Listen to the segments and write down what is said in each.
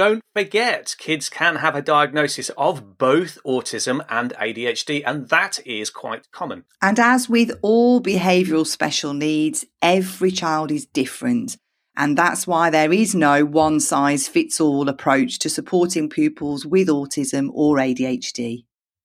don't forget, kids can have a diagnosis of both autism and ADHD, and that is quite common. And as with all behavioural special needs, every child is different. And that's why there is no one size fits all approach to supporting pupils with autism or ADHD.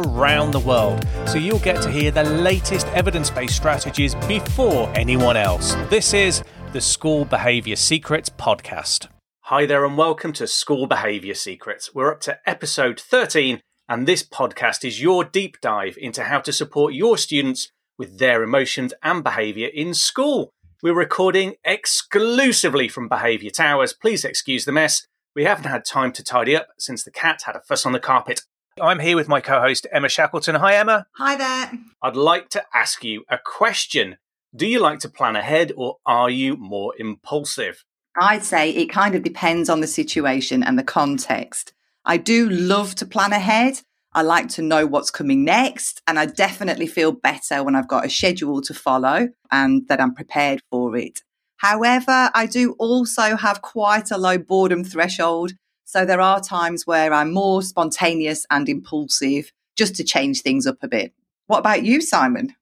around the world, so you'll get to hear the latest evidence based strategies before anyone else. This is the School Behaviour Secrets Podcast. Hi there, and welcome to School Behaviour Secrets. We're up to episode 13, and this podcast is your deep dive into how to support your students with their emotions and behaviour in school. We're recording exclusively from Behaviour Towers. Please excuse the mess. We haven't had time to tidy up since the cat had a fuss on the carpet I'm here with my co host, Emma Shackleton. Hi, Emma. Hi there. I'd like to ask you a question. Do you like to plan ahead or are you more impulsive? I'd say it kind of depends on the situation and the context. I do love to plan ahead. I like to know what's coming next. And I definitely feel better when I've got a schedule to follow and that I'm prepared for it. However, I do also have quite a low boredom threshold. So there are times where I'm more spontaneous and impulsive just to change things up a bit. What about you, Simon?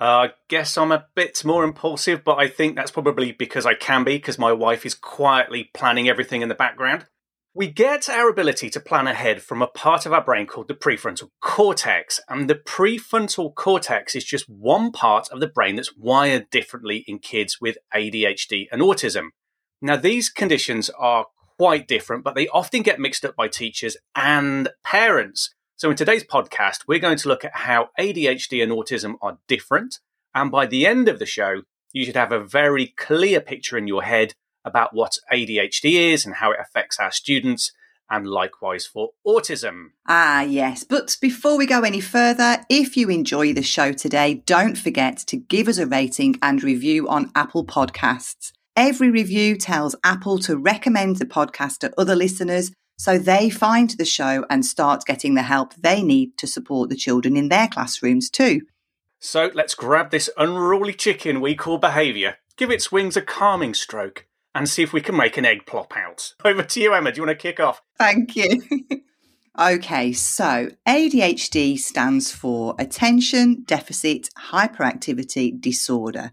Uh, I guess I'm a bit more impulsive, but I think that's probably because I can be, because my wife is quietly planning everything in the background. We get our ability to plan ahead from a part of our brain called the prefrontal cortex. And the prefrontal cortex is just one part of the brain that's wired differently in kids with ADHD and autism. Now, these conditions are quite different, but they often get mixed up by teachers and parents. So, in today's podcast, we're going to look at how ADHD and autism are different. And by the end of the show, you should have a very clear picture in your head about what ADHD is and how it affects our students, and likewise for autism. Ah, yes. But before we go any further, if you enjoy the show today, don't forget to give us a rating and review on Apple Podcasts. Every review tells Apple to recommend the podcast to other listeners so they find the show and start getting the help they need to support the children in their classrooms too. So let's grab this unruly chicken we call behaviour, give its wings a calming stroke, and see if we can make an egg plop out. Over to you, Emma. Do you want to kick off? Thank you. okay, so ADHD stands for Attention Deficit Hyperactivity Disorder.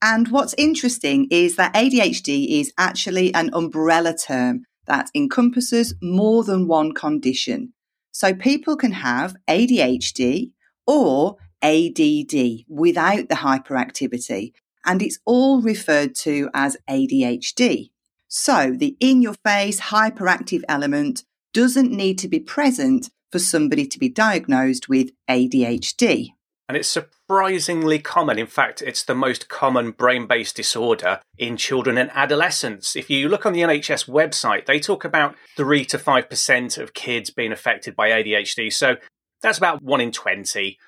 And what's interesting is that ADHD is actually an umbrella term that encompasses more than one condition. So people can have ADHD or ADD without the hyperactivity, and it's all referred to as ADHD. So the in your face hyperactive element doesn't need to be present for somebody to be diagnosed with ADHD. And it's surprisingly common. In fact, it's the most common brain based disorder in children and adolescents. If you look on the NHS website, they talk about 3 to 5% of kids being affected by ADHD. So that's about 1 in 20.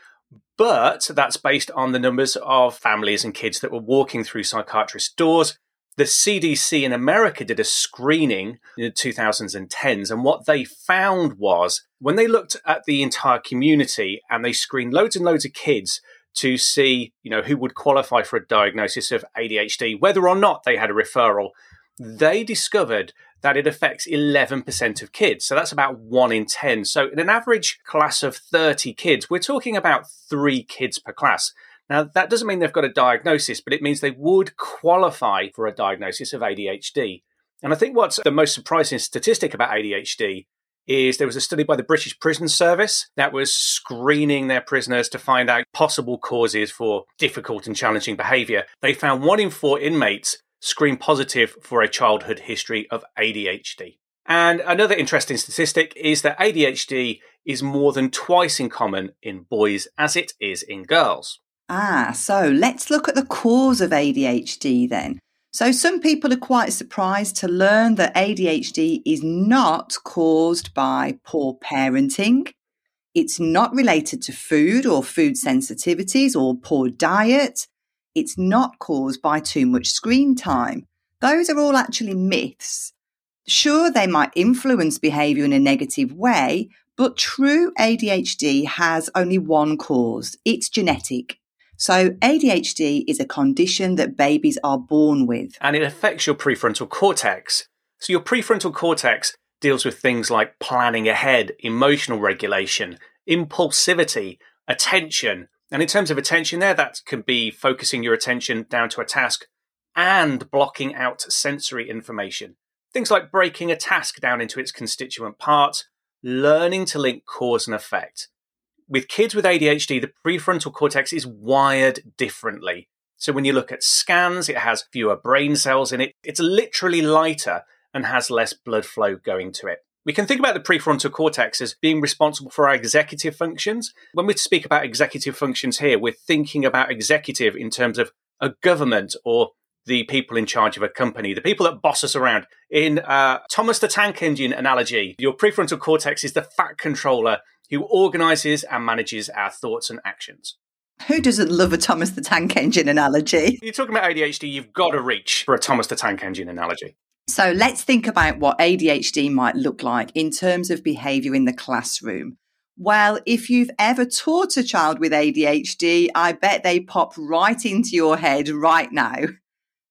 But that's based on the numbers of families and kids that were walking through psychiatrist doors the CDC in America did a screening in the 2010s, and what they found was when they looked at the entire community and they screened loads and loads of kids to see, you know, who would qualify for a diagnosis of ADHD, whether or not they had a referral, they discovered that it affects 11% of kids. So that's about one in 10. So in an average class of 30 kids, we're talking about three kids per class. Now, that doesn't mean they've got a diagnosis, but it means they would qualify for a diagnosis of ADHD. And I think what's the most surprising statistic about ADHD is there was a study by the British Prison Service that was screening their prisoners to find out possible causes for difficult and challenging behavior. They found one in four inmates screened positive for a childhood history of ADHD. And another interesting statistic is that ADHD is more than twice in common in boys as it is in girls. Ah, so let's look at the cause of ADHD then. So, some people are quite surprised to learn that ADHD is not caused by poor parenting. It's not related to food or food sensitivities or poor diet. It's not caused by too much screen time. Those are all actually myths. Sure, they might influence behavior in a negative way, but true ADHD has only one cause. It's genetic. So ADHD is a condition that babies are born with. And it affects your prefrontal cortex. So your prefrontal cortex deals with things like planning ahead, emotional regulation, impulsivity, attention. And in terms of attention there, that can be focusing your attention down to a task and blocking out sensory information. Things like breaking a task down into its constituent parts, learning to link cause and effect. With kids with ADHD, the prefrontal cortex is wired differently. So when you look at scans, it has fewer brain cells in it. It's literally lighter and has less blood flow going to it. We can think about the prefrontal cortex as being responsible for our executive functions. When we speak about executive functions here, we're thinking about executive in terms of a government or the people in charge of a company, the people that boss us around. In uh, Thomas the Tank Engine analogy, your prefrontal cortex is the fat controller who organizes and manages our thoughts and actions. Who doesn't love a Thomas the Tank Engine analogy? You're talking about ADHD, you've got to reach for a Thomas the Tank Engine analogy. So let's think about what ADHD might look like in terms of behavior in the classroom. Well, if you've ever taught a child with ADHD, I bet they pop right into your head right now.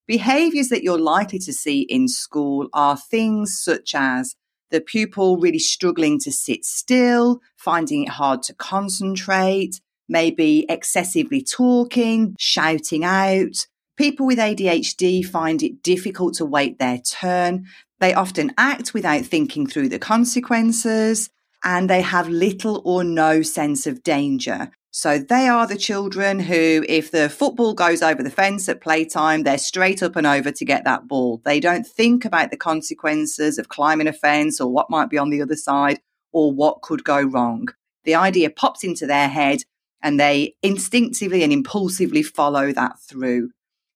Behaviors that you're likely to see in school are things such as the pupil really struggling to sit still, finding it hard to concentrate, maybe excessively talking, shouting out, People with ADHD find it difficult to wait their turn. They often act without thinking through the consequences and they have little or no sense of danger. So they are the children who, if the football goes over the fence at playtime, they're straight up and over to get that ball. They don't think about the consequences of climbing a fence or what might be on the other side or what could go wrong. The idea pops into their head and they instinctively and impulsively follow that through.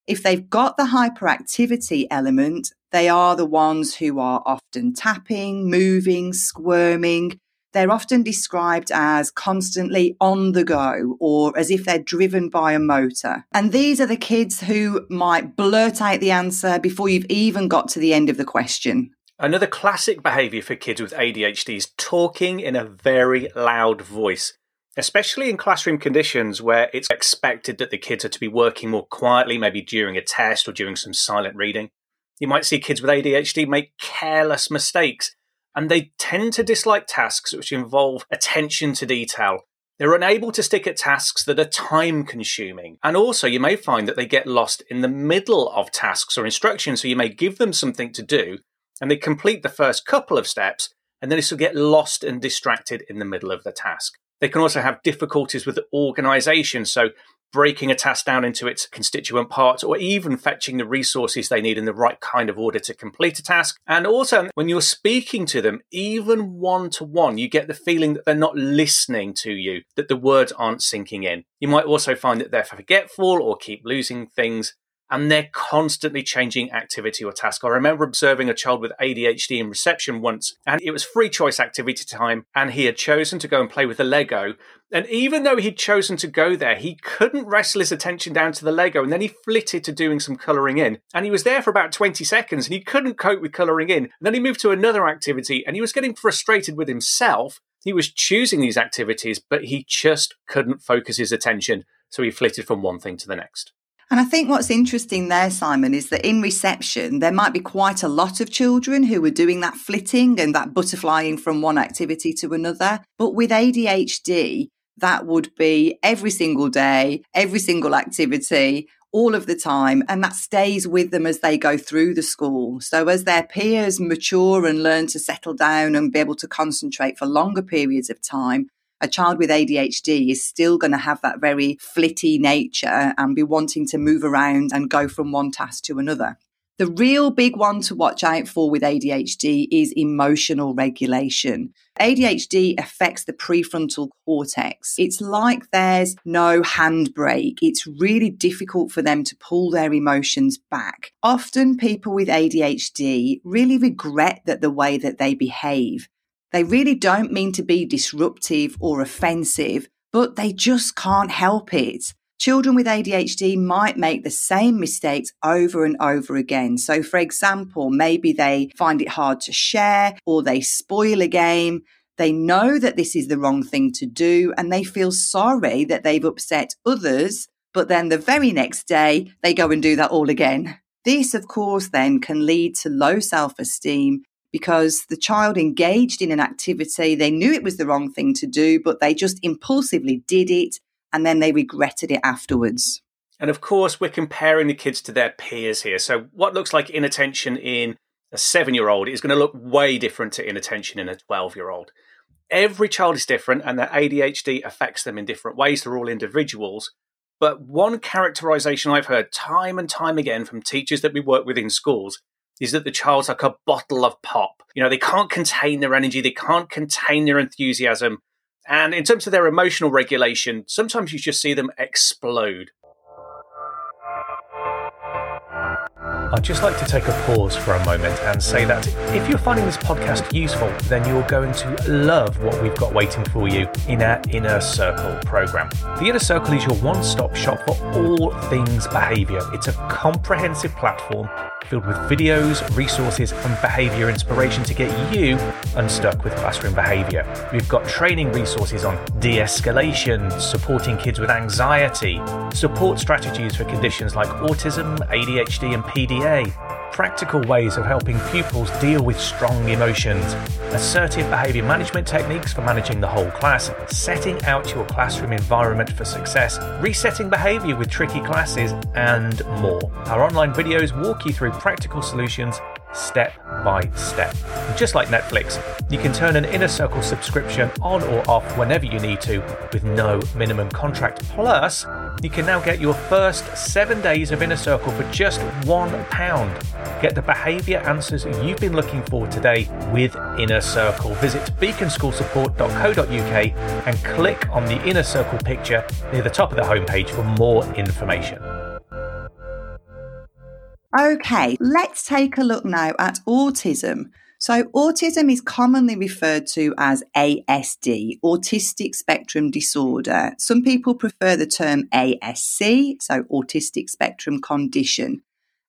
If they've got the hyperactivity element, they are the ones who are often tapping, moving, squirming. They're often described as constantly on the go or as if they're driven by a motor. And these are the kids who might blurt out the answer before you've even got to the end of the question. Another classic behavior for kids with ADHD is talking in a very loud voice especially in classroom conditions where it's expected that the kids are to be working more quietly, maybe during a test or during some silent reading. You might see kids with ADHD make careless mistakes, and they tend to dislike tasks which involve attention to detail. They're unable to stick at tasks that are time consuming. And also, you may find that they get lost in the middle of tasks or instructions. So, you may give them something to do, and they complete the first couple of steps, and then they will get lost and distracted in the middle of the task. They can also have difficulties with organization. So, breaking a task down into its constituent parts, or even fetching the resources they need in the right kind of order to complete a task. And also, when you're speaking to them, even one to one, you get the feeling that they're not listening to you, that the words aren't sinking in. You might also find that they're forgetful or keep losing things and they're constantly changing activity or task. I remember observing a child with ADHD in reception once, and it was free choice activity time, and he had chosen to go and play with the Lego. And even though he'd chosen to go there, he couldn't wrestle his attention down to the Lego, and then he flitted to doing some colouring in. And he was there for about 20 seconds, and he couldn't cope with colouring in. And then he moved to another activity, and he was getting frustrated with himself. He was choosing these activities, but he just couldn't focus his attention, so he flitted from one thing to the next. And I think what's interesting there, Simon, is that in reception, there might be quite a lot of children who are doing that flitting and that butterflying from one activity to another. But with ADHD, that would be every single day, every single activity, all of the time. And that stays with them as they go through the school. So as their peers mature and learn to settle down and be able to concentrate for longer periods of time, a child with ADHD is still going to have that very flitty nature and be wanting to move around and go from one task to another. The real big one to watch out for with ADHD is emotional regulation. ADHD affects the prefrontal cortex. It's like there's no handbrake. It's really difficult for them to pull their emotions back. Often people with ADHD really regret that the way that they behave. They really don't mean to be disruptive or offensive, but they just can't help it. Children with ADHD might make the same mistakes over and over again. So, for example, maybe they find it hard to share or they spoil a game. They know that this is the wrong thing to do and they feel sorry that they've upset others. But then the very next day, they go and do that all again. This, of course, then can lead to low self esteem because the child engaged in an activity, they knew it was the wrong thing to do, but they just impulsively did it and then they regretted it afterwards. And of course, we're comparing the kids to their peers here. So, what looks like inattention in a seven year old is going to look way different to inattention in a 12 year old. Every child is different, and their ADHD affects them in different ways. They're all individuals. But one characterization I've heard time and time again from teachers that we work with in schools is that the child's like a bottle of pop. You know, they can't contain their energy, they can't contain their enthusiasm. And in terms of their emotional regulation, sometimes you just see them explode. I'd just like to take a pause for a moment and say that if you're finding this podcast useful, then you're going to love what we've got waiting for you in our Inner Circle program. The Inner Circle is your one stop shop for all things behavior. It's a comprehensive platform filled with videos, resources, and behavior inspiration to get you unstuck with classroom behavior. We've got training resources on de escalation, supporting kids with anxiety, support strategies for conditions like autism, ADHD, and PDA practical ways of helping pupils deal with strong emotions, assertive behaviour management techniques for managing the whole class, setting out your classroom environment for success, resetting behaviour with tricky classes, and more. Our online videos walk you through practical solutions step by step. just like Netflix, you can turn an Inner Circle subscription on or off whenever you need to with no minimum contract. Plus, you can now get your first seven days of Inner Circle for just £1. Get the behaviour answers you've been looking for today with Inner Circle. Visit beaconschoolsupport.co.uk and click on the Inner Circle picture near the top of the homepage for more information. Okay, let's take a look now at autism. So, autism is commonly referred to as ASD, Autistic Spectrum Disorder. Some people prefer the term ASC, so Autistic Spectrum Condition.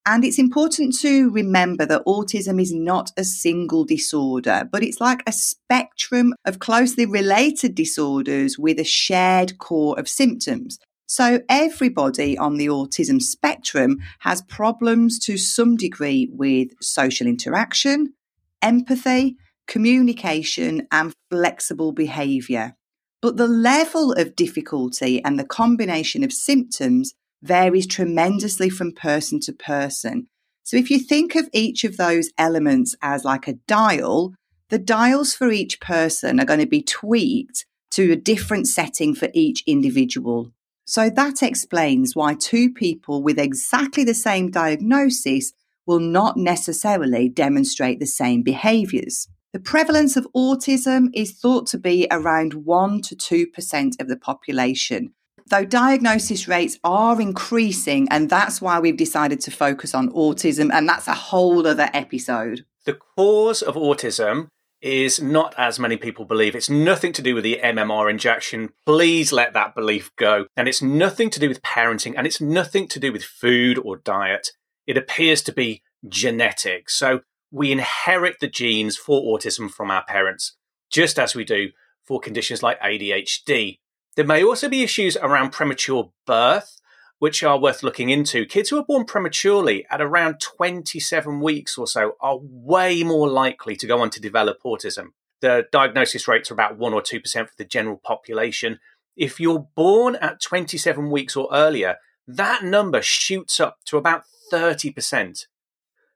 And it's important to remember that autism is not a single disorder, but it's like a spectrum of closely related disorders with a shared core of symptoms. So, everybody on the autism spectrum has problems to some degree with social interaction, empathy, communication, and flexible behaviour. But the level of difficulty and the combination of symptoms varies tremendously from person to person. So, if you think of each of those elements as like a dial, the dials for each person are going to be tweaked to a different setting for each individual. So that explains why two people with exactly the same diagnosis will not necessarily demonstrate the same behaviors. The prevalence of autism is thought to be around 1 to 2% of the population, though diagnosis rates are increasing, and that's why we've decided to focus on autism, and that's a whole other episode. The cause of autism is not as many people believe. It's nothing to do with the MMR injection. Please let that belief go. And it's nothing to do with parenting and it's nothing to do with food or diet. It appears to be genetic. So we inherit the genes for autism from our parents, just as we do for conditions like ADHD. There may also be issues around premature birth which are worth looking into. Kids who are born prematurely at around 27 weeks or so are way more likely to go on to develop autism. The diagnosis rates are about 1 or 2% for the general population. If you're born at 27 weeks or earlier, that number shoots up to about 30%.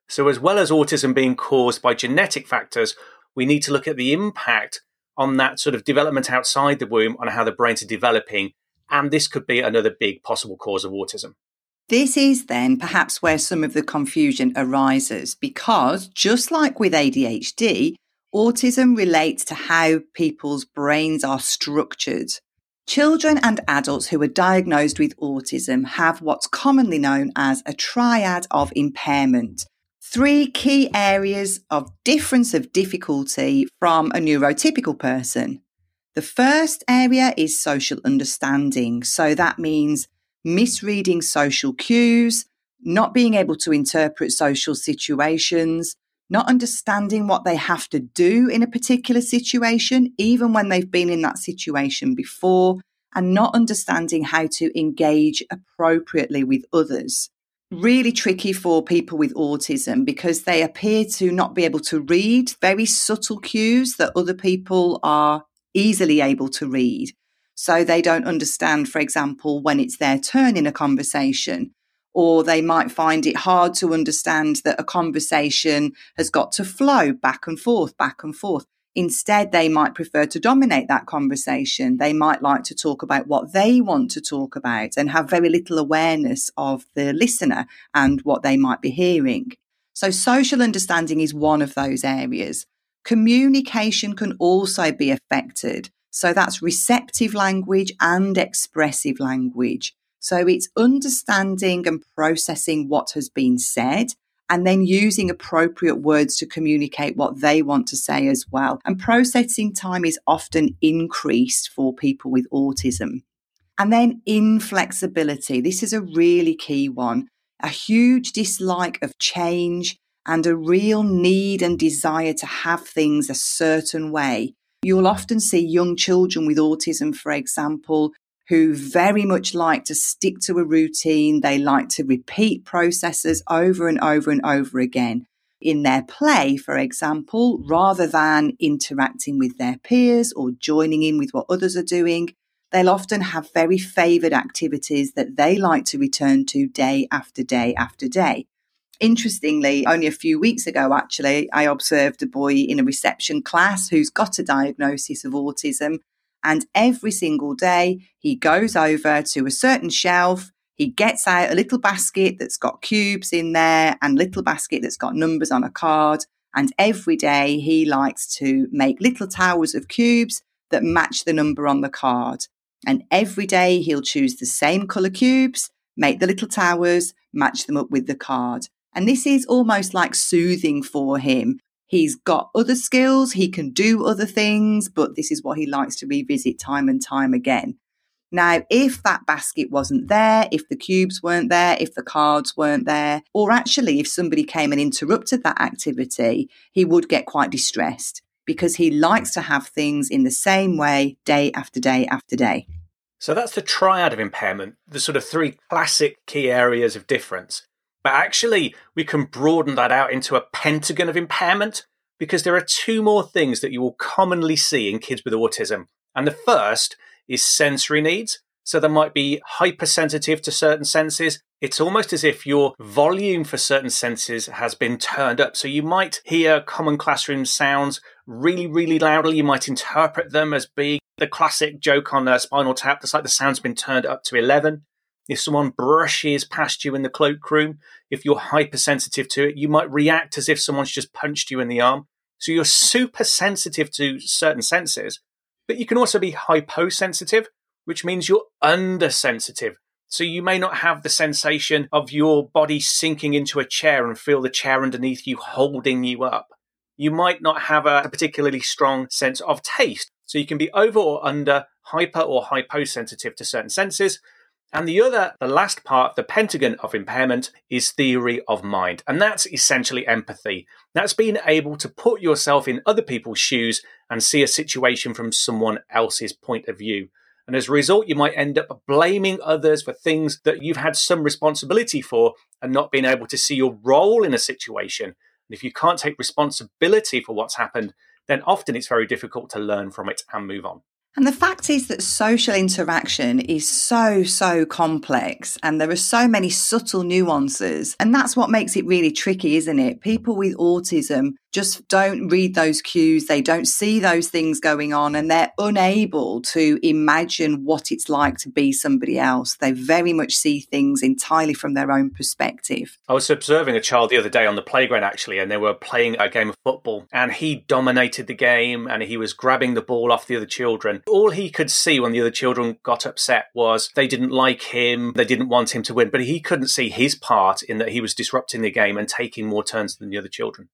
So, as well as autism being caused by genetic factors, we need to look at the impact on that sort of development outside the womb on how the brains are developing and this could be another big possible cause of autism. This is then perhaps where some of the confusion arises because just like with ADHD, autism relates to how people's brains are structured. Children and adults who are diagnosed with autism have what's commonly known as a triad of impairment. Three key areas of difference of difficulty from a neurotypical person. The first area is social understanding. So that means misreading social cues, not being able to interpret social situations, not understanding what they have to do in a particular situation, even when they've been in that situation before, and not understanding how to engage appropriately with others. Really tricky for people with autism because they appear to not be able to read very subtle cues that other people are easily able to read. So they don't understand, for example, when it's their turn in a conversation, or they might find it hard to understand that a conversation has got to flow back and forth, back and forth. Instead, they might prefer to dominate that conversation. They might like to talk about what they want to talk about and have very little awareness of the listener and what they might be hearing. So, social understanding is one of those areas. Communication can also be affected. So that's receptive language and expressive language. So it's understanding and processing what has been said and then using appropriate words to communicate what they want to say as well. And processing time is often increased for people with autism. And then inflexibility. This is a really key one. A huge dislike of change and a real need and desire to have things a certain way. You'll often see young children with autism, for example, who very much like to stick to a routine. They like to repeat processes over and over and over again in their play, for example, rather than interacting with their peers or joining in with what others are doing. They'll often have very favoured activities that they like to return to day after day after day. Interestingly, only a few weeks ago, actually, I observed a boy in a reception class who's got a diagnosis of autism. And every single day, he goes over to a certain shelf. He gets out a little basket that's got cubes in there and little basket that's got numbers on a card. And every day he likes to make little towers of cubes that match the number on the card. And every day he'll choose the same color cubes, make the little towers, match them up with the card. And this is almost like soothing for him. He's got other skills, he can do other things, but this is what he likes to revisit time and time again. Now, if that basket wasn't there, if the cubes weren't there, if the cards weren't there, or actually if somebody came and interrupted that activity, he would get quite distressed because he likes to have things in the same way day after day after day. So that's the triad of impairment, the sort of three classic key areas of difference. But actually, we can broaden that out into a pentagon of impairment because there are two more things that you will commonly see in kids with autism. And the first is sensory needs. So they might be hypersensitive to certain senses. It's almost as if your volume for certain senses has been turned up. So you might hear common classroom sounds really, really loudly. You might interpret them as being the classic joke on a Spinal Tap. That's like the sound's been turned up to 11. If someone brushes past you in the cloakroom, if you're hypersensitive to it, you might react as if someone's just punched you in the arm. So you're super sensitive to certain senses, but you can also be hyposensitive, which means you're undersensitive. So you may not have the sensation of your body sinking into a chair and feel the chair underneath you holding you up. You might not have a, particularly strong sense of taste. So you can be over or under hyper or hyposensitive to certain senses, and the other, the last part, the pentagon of impairment, is theory of mind. And that's essentially empathy. That's being able to put yourself in other people's shoes and see a situation from someone else's point of view. And as a result, you might end up blaming others for things that you've had some responsibility for and not being able to see your role in a situation. And if you can't take responsibility for what's happened, then often it's very difficult to learn from it and move on. And the fact is that social interaction is so, so complex and there are so many subtle nuances. And that's what makes it really tricky, isn't it? People with autism just don't read those cues. They don't see those things going on and they're unable to imagine what it's like to be somebody else. They very much see things entirely from their own perspective. I was observing a child the other day on the playground actually, and they were playing a game of football and he dominated the game and he was grabbing the ball off the other children. All he could see when the other children got upset was they didn't like him, they didn't want him to win, but he couldn't see his part in that he was disrupting the game and taking more turns than the other children.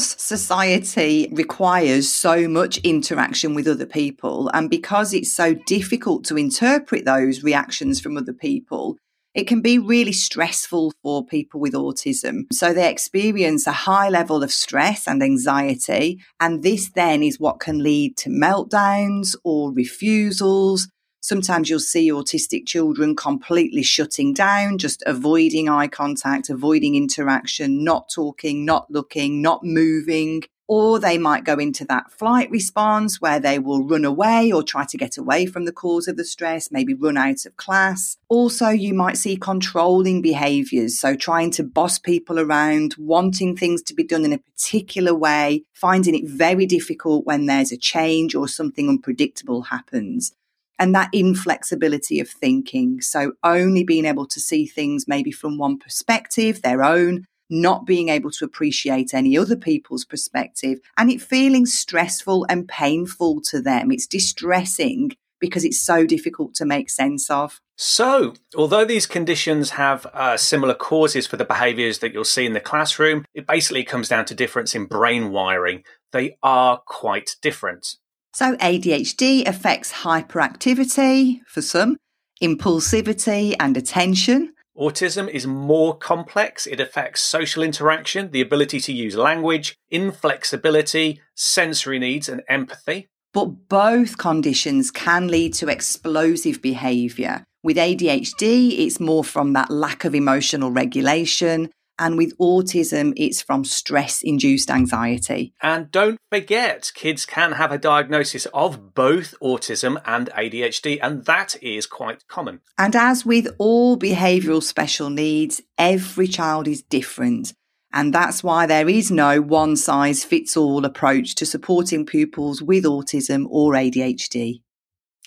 Because society requires so much interaction with other people, and because it's so difficult to interpret those reactions from other people, it can be really stressful for people with autism. So they experience a high level of stress and anxiety. And this then is what can lead to meltdowns or refusals Sometimes you'll see autistic children completely shutting down, just avoiding eye contact, avoiding interaction, not talking, not looking, not moving. Or they might go into that flight response where they will run away or try to get away from the cause of the stress, maybe run out of class. Also, you might see controlling behaviors. So, trying to boss people around, wanting things to be done in a particular way, finding it very difficult when there's a change or something unpredictable happens and that inflexibility of thinking. So only being able to see things maybe from one perspective, their own, not being able to appreciate any other people's perspective, and it feeling stressful and painful to them. It's distressing because it's so difficult to make sense of. So, although these conditions have uh, similar causes for the behaviors that you'll see in the classroom, it basically comes down to difference in brain wiring. They are quite different. So, ADHD affects hyperactivity for some, impulsivity, and attention. Autism is more complex. It affects social interaction, the ability to use language, inflexibility, sensory needs, and empathy. But both conditions can lead to explosive behaviour. With ADHD, it's more from that lack of emotional regulation, and with autism, it's from stress induced anxiety. And don't forget, kids can have a diagnosis of both autism and ADHD, and that is quite common. And as with all behavioural special needs, every child is different. And that's why there is no one size fits all approach to supporting pupils with autism or ADHD.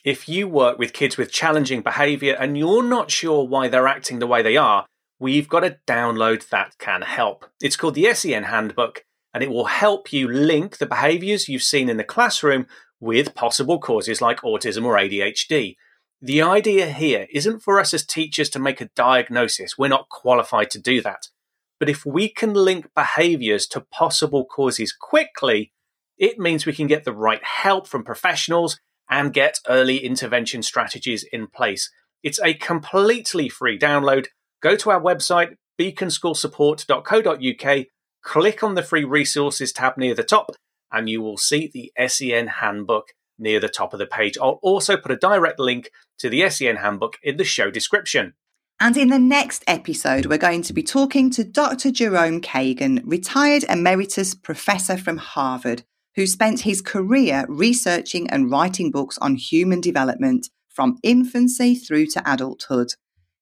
If you work with kids with challenging behaviour and you're not sure why they're acting the way they are, we've got a download that can help. It's called the SEN Handbook, and it will help you link the behaviors you've seen in the classroom with possible causes like autism or ADHD. The idea here isn't for us as teachers to make a diagnosis. We're not qualified to do that. But if we can link behaviors to possible causes quickly, it means we can get the right help from professionals and get early intervention strategies in place. It's a completely free download go to our website, beaconschoolsupport.co.uk, click on the free resources tab near the top, and you will see the SEN handbook near the top of the page. I'll also put a direct link to the SEN handbook in the show description. And in the next episode, we're going to be talking to Dr. Jerome Kagan, retired emeritus professor from Harvard, who spent his career researching and writing books on human development from infancy through to adulthood.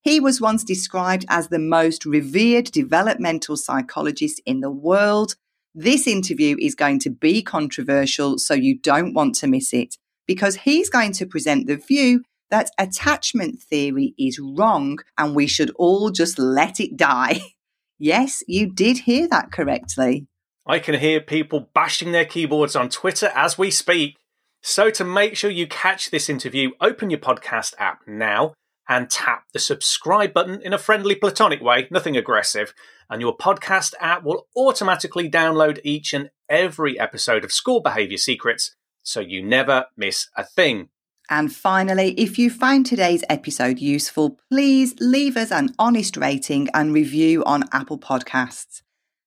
He was once described as the most revered developmental psychologist in the world. This interview is going to be controversial, so you don't want to miss it because he's going to present the view that attachment theory is wrong and we should all just let it die. yes, you did hear that correctly. I can hear people bashing their keyboards on Twitter as we speak. So, to make sure you catch this interview, open your podcast app now and tap the subscribe button in a friendly platonic way, nothing aggressive, and your podcast app will automatically download each and every episode of School Behaviour Secrets so you never miss a thing. And finally, if you found today's episode useful, please leave us an honest rating and review on Apple Podcasts.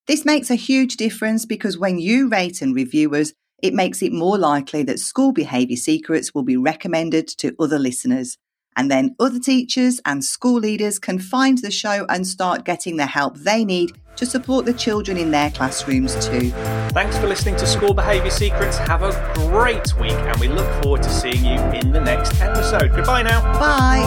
This makes a huge difference because when you rate and review us, it makes it more likely that School Behaviour Secrets will be recommended to other listeners. And then other teachers and school leaders can find the show and start getting the help they need to support the children in their classrooms too. Thanks for listening to School Behaviour Secrets. Have a great week and we look forward to seeing you in the next episode. Goodbye now. Bye.